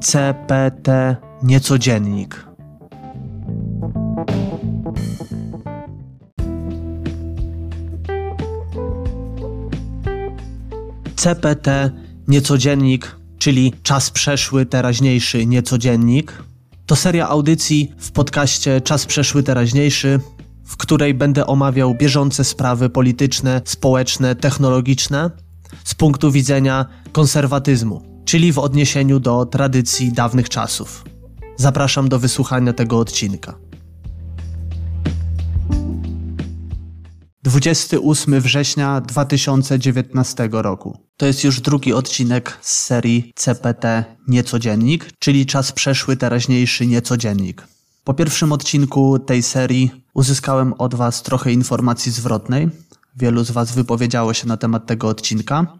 CPT Niecodziennik. CPT Niecodziennik, czyli czas przeszły, teraźniejszy Niecodziennik, to seria audycji w podcaście Czas przeszły, teraźniejszy, w której będę omawiał bieżące sprawy polityczne, społeczne, technologiczne z punktu widzenia konserwatyzmu, czyli w odniesieniu do tradycji dawnych czasów. Zapraszam do wysłuchania tego odcinka. 28 września 2019 roku. To jest już drugi odcinek z serii CPT Niecodziennik, czyli czas przeszły, teraźniejszy Niecodziennik. Po pierwszym odcinku tej serii uzyskałem od Was trochę informacji zwrotnej. Wielu z Was wypowiedziało się na temat tego odcinka.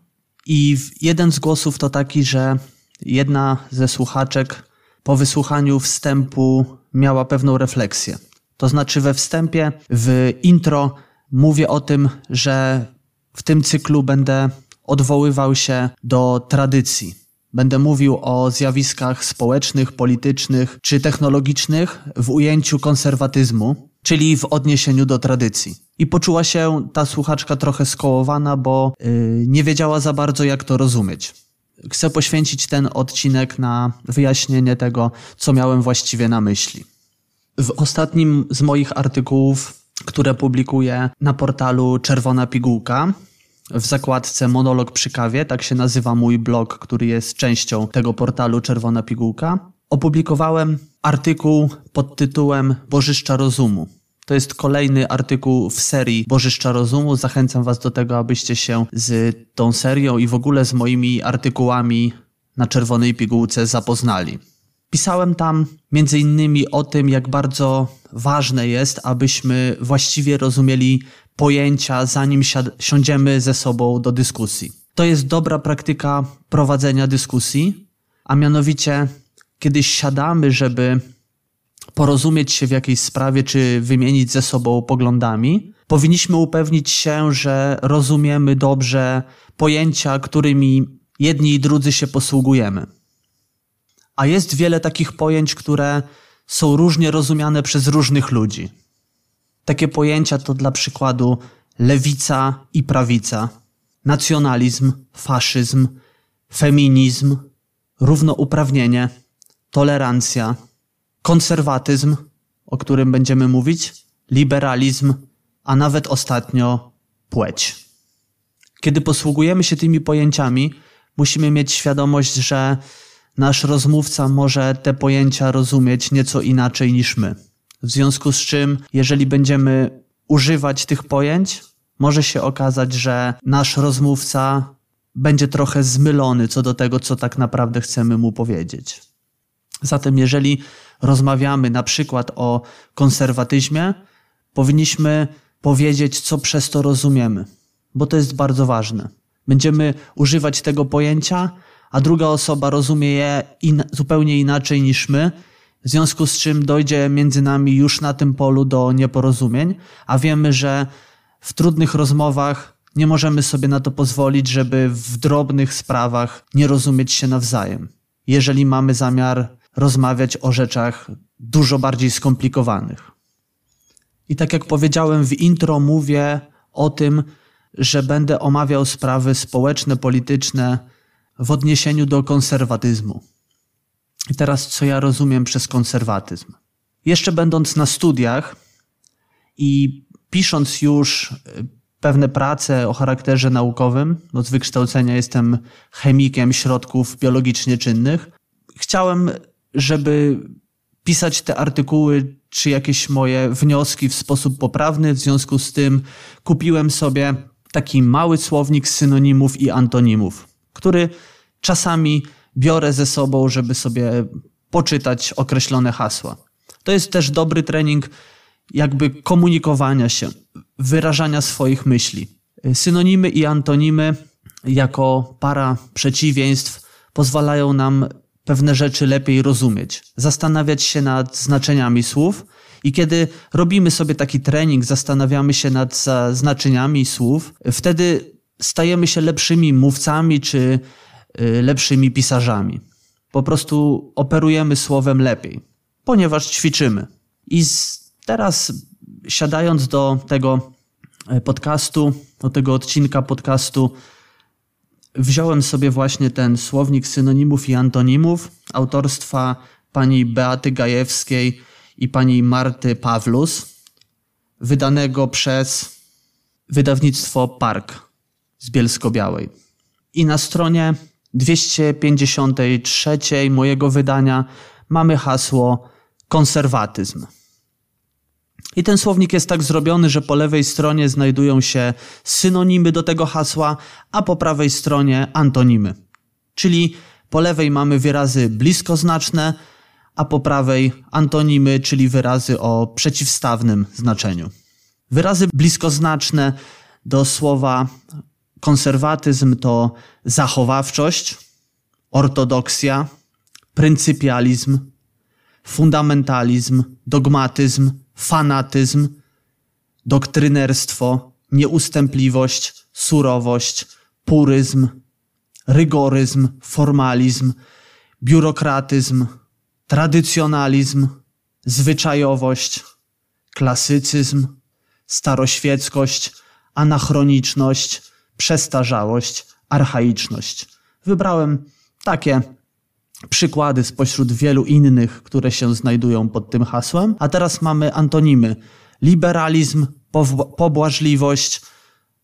I jeden z głosów to taki, że jedna ze słuchaczek po wysłuchaniu wstępu miała pewną refleksję. To znaczy we wstępie, w intro mówię o tym, że w tym cyklu będę odwoływał się do tradycji. Będę mówił o zjawiskach społecznych, politycznych czy technologicznych w ujęciu konserwatyzmu, czyli w odniesieniu do tradycji. I poczuła się ta słuchaczka trochę skołowana, bo yy, nie wiedziała za bardzo, jak to rozumieć. Chcę poświęcić ten odcinek na wyjaśnienie tego, co miałem właściwie na myśli. W ostatnim z moich artykułów które publikuję na portalu Czerwona Pigułka. W zakładce Monolog przy kawie, tak się nazywa mój blog, który jest częścią tego portalu Czerwona Pigułka. Opublikowałem artykuł pod tytułem Bożyszcza Rozumu. To jest kolejny artykuł w serii Bożyszcza Rozumu. Zachęcam Was do tego, abyście się z tą serią i w ogóle z moimi artykułami na Czerwonej Pigułce zapoznali. Pisałem tam między innymi o tym, jak bardzo ważne jest, abyśmy właściwie rozumieli pojęcia, zanim siądziemy ze sobą do dyskusji. To jest dobra praktyka prowadzenia dyskusji, a mianowicie, kiedy siadamy, żeby porozumieć się w jakiejś sprawie czy wymienić ze sobą poglądami, powinniśmy upewnić się, że rozumiemy dobrze pojęcia, którymi jedni i drudzy się posługujemy. A jest wiele takich pojęć, które są różnie rozumiane przez różnych ludzi. Takie pojęcia to dla przykładu lewica i prawica, nacjonalizm, faszyzm, feminizm, równouprawnienie, tolerancja, konserwatyzm, o którym będziemy mówić, liberalizm, a nawet ostatnio płeć. Kiedy posługujemy się tymi pojęciami, musimy mieć świadomość, że nasz rozmówca może te pojęcia rozumieć nieco inaczej niż my. W związku z czym, jeżeli będziemy używać tych pojęć, może się okazać, że nasz rozmówca będzie trochę zmylony co do tego, co tak naprawdę chcemy mu powiedzieć. Zatem, jeżeli rozmawiamy na przykład o konserwatyzmie, powinniśmy powiedzieć, co przez to rozumiemy, bo to jest bardzo ważne. Będziemy używać tego pojęcia, a druga osoba rozumie je in, zupełnie inaczej niż my, w związku z czym dojdzie między nami już na tym polu do nieporozumień, a wiemy, że w trudnych rozmowach nie możemy sobie na to pozwolić, żeby w drobnych sprawach nie rozumieć się nawzajem. Jeżeli mamy zamiar rozmawiać o rzeczach dużo bardziej skomplikowanych. I tak jak powiedziałem w intro, mówię o tym, że będę omawiał sprawy społeczne, polityczne, w odniesieniu do konserwatyzmu. I teraz, co ja rozumiem przez konserwatyzm? Jeszcze będąc na studiach i pisząc już e, pewne prace o charakterze naukowym, bo z wykształcenia jestem chemikiem środków biologicznie czynnych, chciałem, żeby pisać te artykuły czy jakieś moje wnioski w sposób poprawny. W związku z tym kupiłem sobie taki mały słownik synonimów i antonimów który czasami biorę ze sobą, żeby sobie poczytać określone hasła. To jest też dobry trening jakby komunikowania się, wyrażania swoich myśli. Synonimy i antonimy jako para przeciwieństw pozwalają nam pewne rzeczy lepiej rozumieć, zastanawiać się nad znaczeniami słów i kiedy robimy sobie taki trening, zastanawiamy się nad znaczeniami słów, wtedy stajemy się lepszymi mówcami czy y, lepszymi pisarzami. po prostu operujemy słowem lepiej, ponieważ ćwiczymy. I teraz siadając do tego e, podcastu, do tego odcinka podcastu, wziąłem sobie właśnie ten słownik synonimów i antonimów autorstwa pani Beaty Gajewskiej i pani Marty Pawlus, wydanego przez wydawnictwo Park z Bielsko-Białej. I na stronie 253 mojego wydania mamy hasło konserwatyzm. I ten słownik jest tak zrobiony, że po lewej stronie znajdują się synonimy do tego hasła, a po prawej stronie antonimy. Czyli po lewej mamy wyrazy bliskoznaczne, a po prawej antonimy, czyli wyrazy o przeciwstawnym znaczeniu. Wyrazy bliskoznaczne do słowa konserwatyzm to zachowawczość, ortodoksja, pryncypializm, fundamentalizm, dogmatyzm, fanatyzm, doktrynerstwo, nieustępliwość, surowość, puryzm, rygoryzm, formalizm, biurokratyzm, tradycjonalizm, zwyczajowość, klasycyzm, staroświeckość, anachroniczność, przestarzałość, archaiczność. Wybrałem takie przykłady spośród wielu innych, które się znajdują pod tym hasłem. A teraz mamy antonimy: liberalizm, pobłażliwość,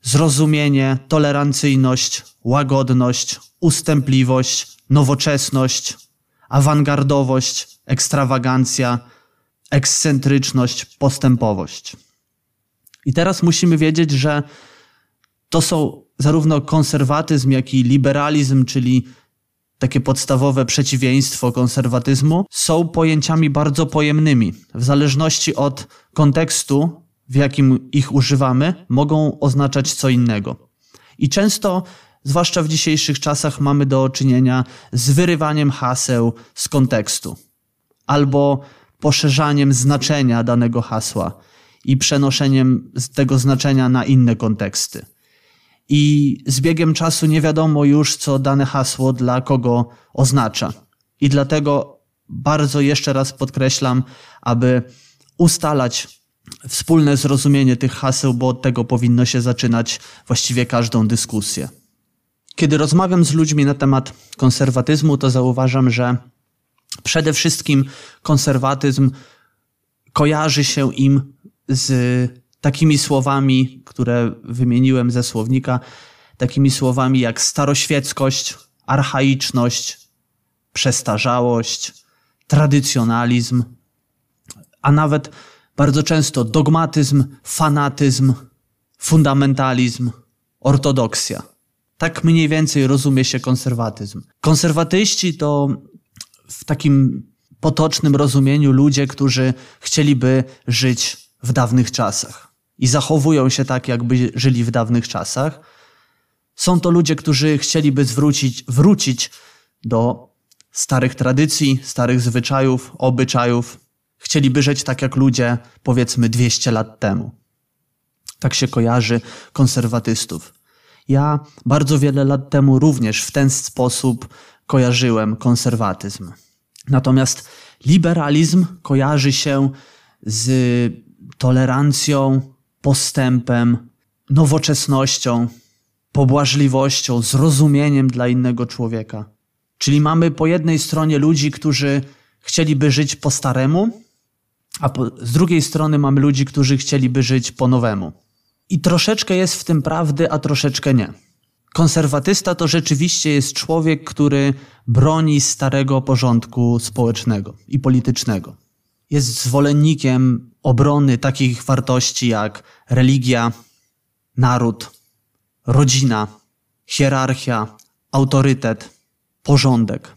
zrozumienie, tolerancyjność, łagodność, ustępliwość, nowoczesność, awangardowość, ekstrawagancja, ekscentryczność, postępowość. I teraz musimy wiedzieć, że to są zarówno konserwatyzm, jak i liberalizm, czyli takie podstawowe przeciwieństwo konserwatyzmu, są pojęciami bardzo pojemnymi. W zależności od kontekstu, w jakim ich używamy, mogą oznaczać co innego. I często, zwłaszcza w dzisiejszych czasach, mamy do czynienia z wyrywaniem haseł z kontekstu albo poszerzaniem znaczenia danego hasła i przenoszeniem tego znaczenia na inne konteksty i z biegiem czasu nie wiadomo już, co dane hasło dla kogo oznacza. I dlatego bardzo jeszcze raz podkreślam, aby ustalać wspólne zrozumienie tych haseł, bo od tego powinno się zaczynać właściwie każdą dyskusję. Kiedy rozmawiam z ludźmi na temat konserwatyzmu, to zauważam, że przede wszystkim konserwatyzm kojarzy się im z takimi słowami, które wymieniłem ze słownika, takimi słowami jak staroświeckość, archaiczność, przestarzałość, tradycjonalizm, a nawet bardzo często dogmatyzm, fanatyzm, fundamentalizm, ortodoksja. Tak mniej więcej rozumie się konserwatyzm. Konserwatyści to w takim potocznym rozumieniu ludzie, którzy chcieliby żyć w dawnych czasach i zachowują się tak, jakby żyli w dawnych czasach. Są to ludzie, którzy chcieliby zwrócić, wrócić do starych tradycji, starych zwyczajów, obyczajów. Chcieliby żyć tak jak ludzie, powiedzmy, 200 lat temu. Tak się kojarzy konserwatystów. Ja bardzo wiele lat temu również w ten sposób kojarzyłem konserwatyzm. Natomiast liberalizm kojarzy się z tolerancją, postępem, nowoczesnością, pobłażliwością, zrozumieniem dla innego człowieka. Czyli mamy po jednej stronie ludzi, którzy chcieliby żyć po staremu, a po, z drugiej strony mamy ludzi, którzy chcieliby żyć po nowemu. I troszeczkę jest w tym prawdy, a troszeczkę nie. Konserwatysta to rzeczywiście jest człowiek, który broni starego porządku społecznego i politycznego. Jest zwolennikiem obrony takich wartości jak religia, naród, rodzina, hierarchia, autorytet, porządek.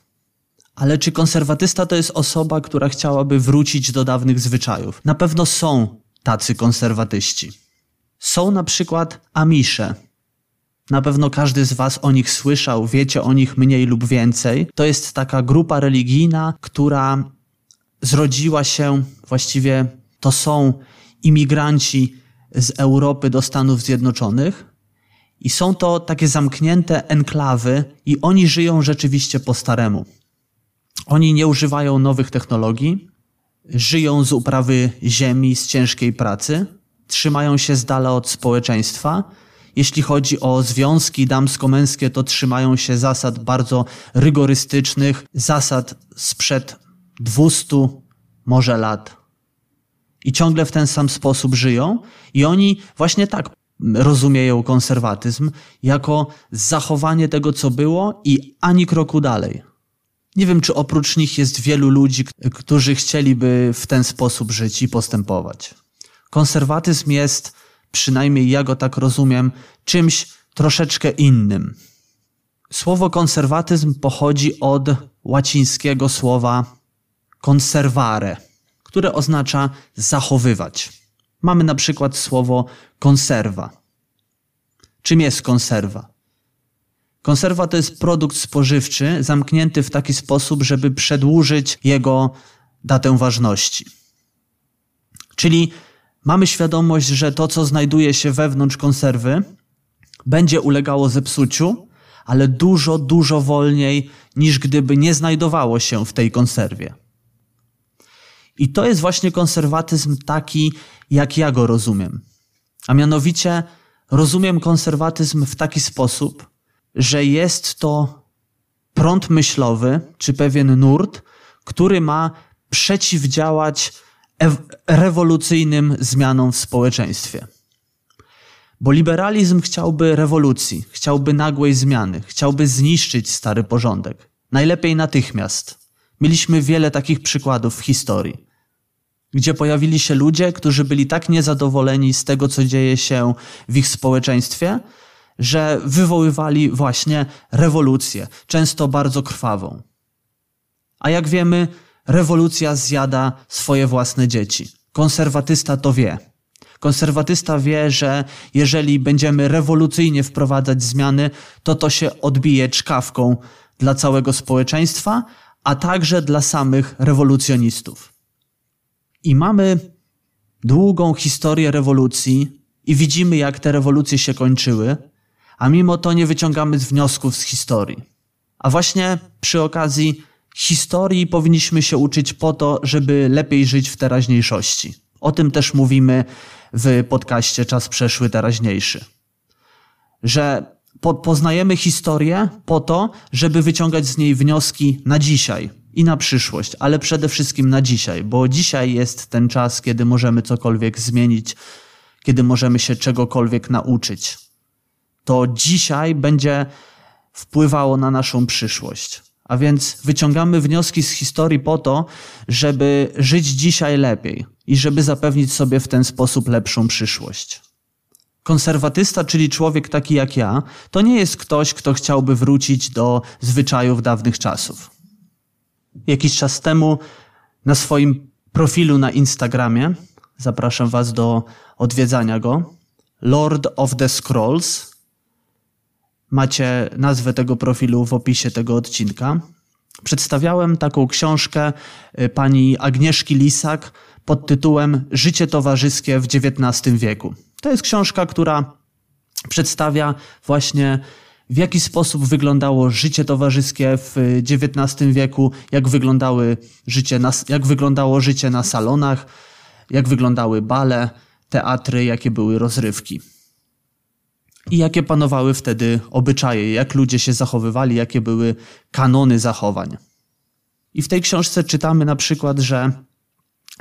Ale czy konserwatysta to jest osoba, która chciałaby wrócić do dawnych zwyczajów? Na pewno są tacy konserwatyści. Są na przykład Amisze. Na pewno każdy z Was o nich słyszał, wiecie o nich mniej lub więcej. To jest taka grupa religijna, która zrodziła się właściwie to są imigranci z Europy do Stanów Zjednoczonych. I są to takie zamknięte enklawy, i oni żyją rzeczywiście po staremu. Oni nie używają nowych technologii, żyją z uprawy ziemi, z ciężkiej pracy, trzymają się z dala od społeczeństwa. Jeśli chodzi o związki damsko-męskie, to trzymają się zasad bardzo rygorystycznych, zasad sprzed 200 może lat. I ciągle w ten sam sposób żyją, i oni właśnie tak rozumieją konserwatyzm jako zachowanie tego, co było, i ani kroku dalej. Nie wiem, czy oprócz nich jest wielu ludzi, którzy chcieliby w ten sposób żyć i postępować. Konserwatyzm jest, przynajmniej ja go tak rozumiem, czymś troszeczkę innym. Słowo konserwatyzm pochodzi od łacińskiego słowa conservare, które oznacza zachowywać. Mamy na przykład słowo konserwa. Czym jest konserwa? Konserwa to jest produkt spożywczy zamknięty w taki sposób, żeby przedłużyć jego datę ważności. Czyli mamy świadomość, że to, co znajduje się wewnątrz konserwy, będzie ulegało zepsuciu, ale dużo, dużo wolniej niż gdyby nie znajdowało się w tej konserwie. I to jest właśnie konserwatyzm taki, jak ja go rozumiem. A mianowicie rozumiem konserwatyzm w taki sposób, że jest to prąd myślowy, czy pewien nurt, który ma przeciwdziałać rewolucyjnym zmianom w społeczeństwie. Bo liberalizm chciałby rewolucji, chciałby nagłej zmiany, chciałby zniszczyć stary porządek. Najlepiej natychmiast. Mieliśmy wiele takich przykładów w historii gdzie pojawili się ludzie, którzy byli tak niezadowoleni z tego, co dzieje się w ich społeczeństwie, że wywoływali właśnie rewolucję, często bardzo krwawą. A jak wiemy, rewolucja zjada swoje własne dzieci. Konserwatysta to wie. Konserwatysta wie, że jeżeli będziemy rewolucyjnie wprowadzać zmiany, to to się odbije czkawką dla całego społeczeństwa, a także dla samych rewolucjonistów. I mamy długą historię rewolucji i widzimy, jak te rewolucje się kończyły, a mimo to nie wyciągamy wniosków z historii. A właśnie przy okazji historii powinniśmy się uczyć po to, żeby lepiej żyć w teraźniejszości. O tym też mówimy w podcaście Czas przeszły, teraźniejszy. Że po, poznajemy historię po to, żeby wyciągać z niej wnioski na dzisiaj, i na przyszłość, ale przede wszystkim na dzisiaj, bo dzisiaj jest ten czas, kiedy możemy cokolwiek zmienić, kiedy możemy się czegokolwiek nauczyć. To dzisiaj będzie wpływało na naszą przyszłość. A więc wyciągamy wnioski z historii po to, żeby żyć dzisiaj lepiej i żeby zapewnić sobie w ten sposób lepszą przyszłość. Konserwatysta, czyli człowiek taki jak ja, to nie jest ktoś, kto chciałby wrócić do zwyczajów dawnych czasów jakiś czas temu na swoim profilu na Instagramie, zapraszam Was do odwiedzania go, Lord of the Scrolls. Macie nazwę tego profilu w opisie tego odcinka. Przedstawiałem taką książkę y, pani Agnieszki Lisak pod tytułem Życie towarzyskie w XIX wieku. To jest książka, która przedstawia właśnie w jaki sposób wyglądało życie towarzyskie w XIX wieku, jak, wyglądały życie na, jak wyglądało życie na salonach, jak wyglądały bale, teatry, jakie były rozrywki. I jakie panowały wtedy obyczaje, jak ludzie się zachowywali, jakie były kanony zachowań. I w tej książce czytamy na przykład, że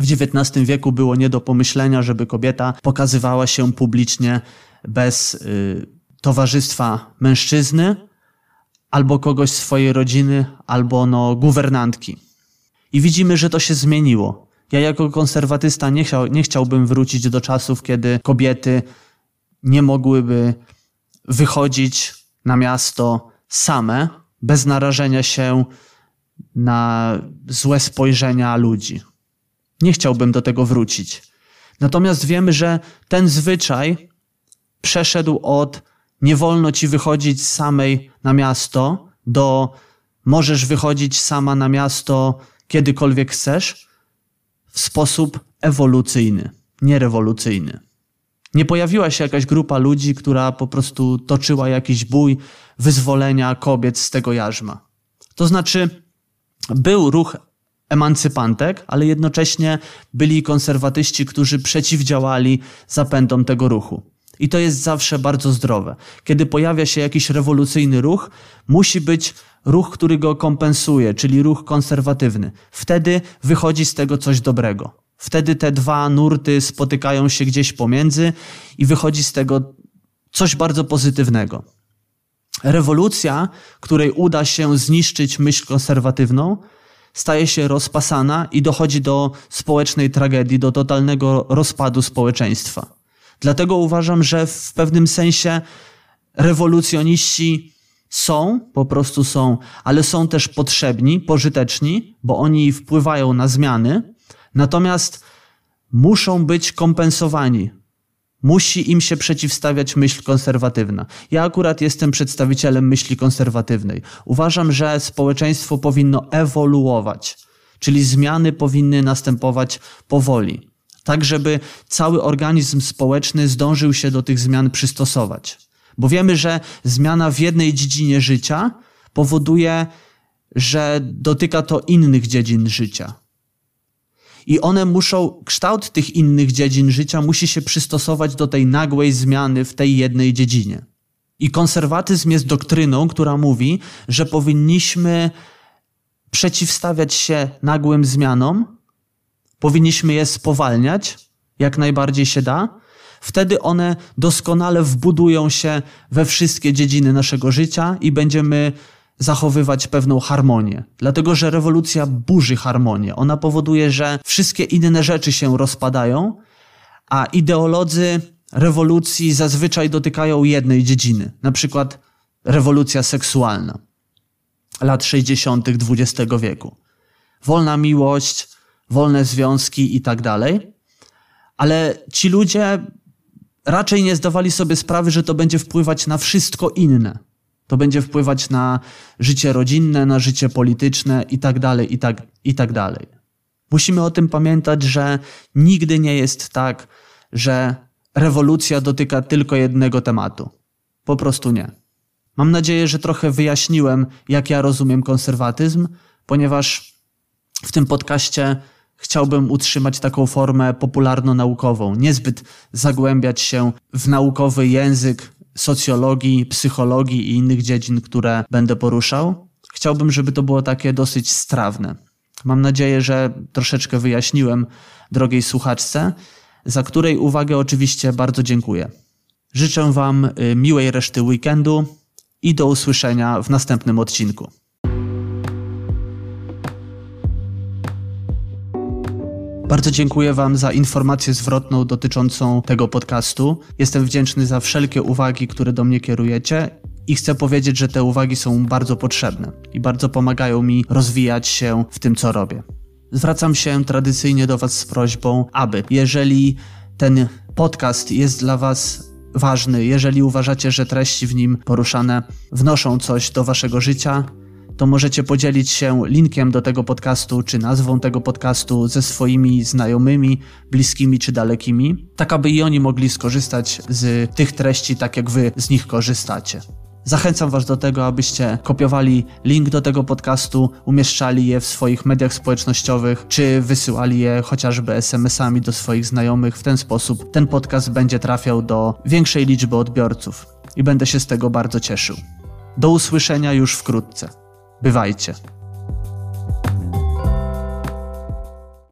w XIX wieku było nie do pomyślenia, żeby kobieta pokazywała się publicznie bez y, towarzystwa mężczyzny, albo kogoś z swojej rodziny, albo no, guwernantki. I widzimy, że to się zmieniło. Ja jako konserwatysta nie, chciał, nie chciałbym wrócić do czasów, kiedy kobiety nie mogłyby wychodzić na miasto same, bez narażenia się na złe spojrzenia ludzi. Nie chciałbym do tego wrócić. Natomiast wiemy, że ten zwyczaj przeszedł od nie wolno ci wychodzić samej na miasto, do możesz wychodzić sama na miasto kiedykolwiek chcesz, w sposób ewolucyjny, nie rewolucyjny. Nie pojawiła się jakaś grupa ludzi, która po prostu toczyła jakiś bój wyzwolenia kobiet z tego jarzma. To znaczy, Był ruch emancypantek, ale jednocześnie byli konserwatyści, którzy przeciwdziałali zapędom tego ruchu. I to jest zawsze bardzo zdrowe. Kiedy pojawia się jakiś rewolucyjny ruch, musi być ruch, który go kompensuje, czyli ruch konserwatywny. Wtedy wychodzi z tego coś dobrego. Wtedy te dwa nurty spotykają się gdzieś pomiędzy i wychodzi z tego coś bardzo pozytywnego. Rewolucja, której uda się zniszczyć myśl konserwatywną, staje się rozpasana i dochodzi do społecznej tragedii, do totalnego rozpadu społeczeństwa. Dlatego uważam, że w pewnym sensie rewolucjoniści są, po prostu są, ale są też potrzebni, pożyteczni, bo oni wpływają na zmiany, natomiast muszą być kompensowani. Musi im się przeciwstawiać myśl konserwatywna. Ja akurat jestem przedstawicielem myśli konserwatywnej. Uważam, że społeczeństwo powinno ewoluować, czyli zmiany powinny następować powoli, tak żeby cały organizm społeczny zdążył się do tych zmian przystosować. Bo wiemy, że zmiana w jednej dziedzinie życia powoduje, że dotyka to innych dziedzin życia. I one muszą, kształt tych innych dziedzin życia musi się przystosować do tej nagłej zmiany w tej jednej dziedzinie. I konserwatyzm jest doktryną, która mówi, że powinniśmy przeciwstawiać się nagłym zmianom, powinniśmy je spowalniać, jak najbardziej się da, Wtedy one doskonale wbudują się we wszystkie dziedziny naszego życia i będziemy zachowywać pewną harmonię. Dlatego, że rewolucja burzy harmonię. Ona powoduje, że wszystkie inne rzeczy się rozpadają, a ideolodzy rewolucji zazwyczaj dotykają jednej dziedziny, na przykład rewolucja seksualna lat 60. XX wieku. Wolna miłość, wolne związki i tak dalej. Ale ci ludzie raczej nie zdawali sobie sprawy, że to będzie wpływać na wszystko inne. To będzie wpływać na życie rodzinne, na życie polityczne i tak dalej, i tak, i tak dalej. Musimy o tym pamiętać, że nigdy nie jest tak, że rewolucja dotyka tylko jednego tematu. Po prostu nie. Mam nadzieję, że trochę wyjaśniłem, jak ja rozumiem konserwatyzm, ponieważ w tym podcaście chciałbym utrzymać taką formę popularno-naukową, niezbyt zagłębiać się w naukowy język socjologii, psychologii i innych dziedzin, które będę poruszał. Chciałbym, żeby to było takie dosyć strawne. Mam nadzieję, że troszeczkę wyjaśniłem drogiej słuchaczce, za której uwagę oczywiście bardzo dziękuję. Życzę Wam y, miłej reszty weekendu i do usłyszenia w następnym odcinku. Bardzo dziękuję Wam za informację zwrotną dotyczącą tego podcastu. Jestem wdzięczny za wszelkie uwagi, które do mnie kierujecie i chcę powiedzieć, że te uwagi są bardzo potrzebne i bardzo pomagają mi rozwijać się w tym, co robię. Zwracam się tradycyjnie do Was z prośbą, aby jeżeli ten podcast jest dla Was ważny, jeżeli uważacie, że treści w nim poruszane wnoszą coś do Waszego życia, to możecie podzielić się linkiem do tego podcastu, czy nazwą tego podcastu ze swoimi znajomymi, bliskimi czy dalekimi, tak aby i oni mogli skorzystać z tych treści, tak jak wy z nich korzystacie. Zachęcam Was do tego, abyście kopiowali link do tego podcastu, umieszczali je w swoich mediach społecznościowych, czy wysyłali je chociażby SMS-ami do swoich znajomych. W ten sposób ten podcast będzie trafiał do większej liczby odbiorców i będę się z tego bardzo cieszył. Do usłyszenia już wkrótce. Bywajcie.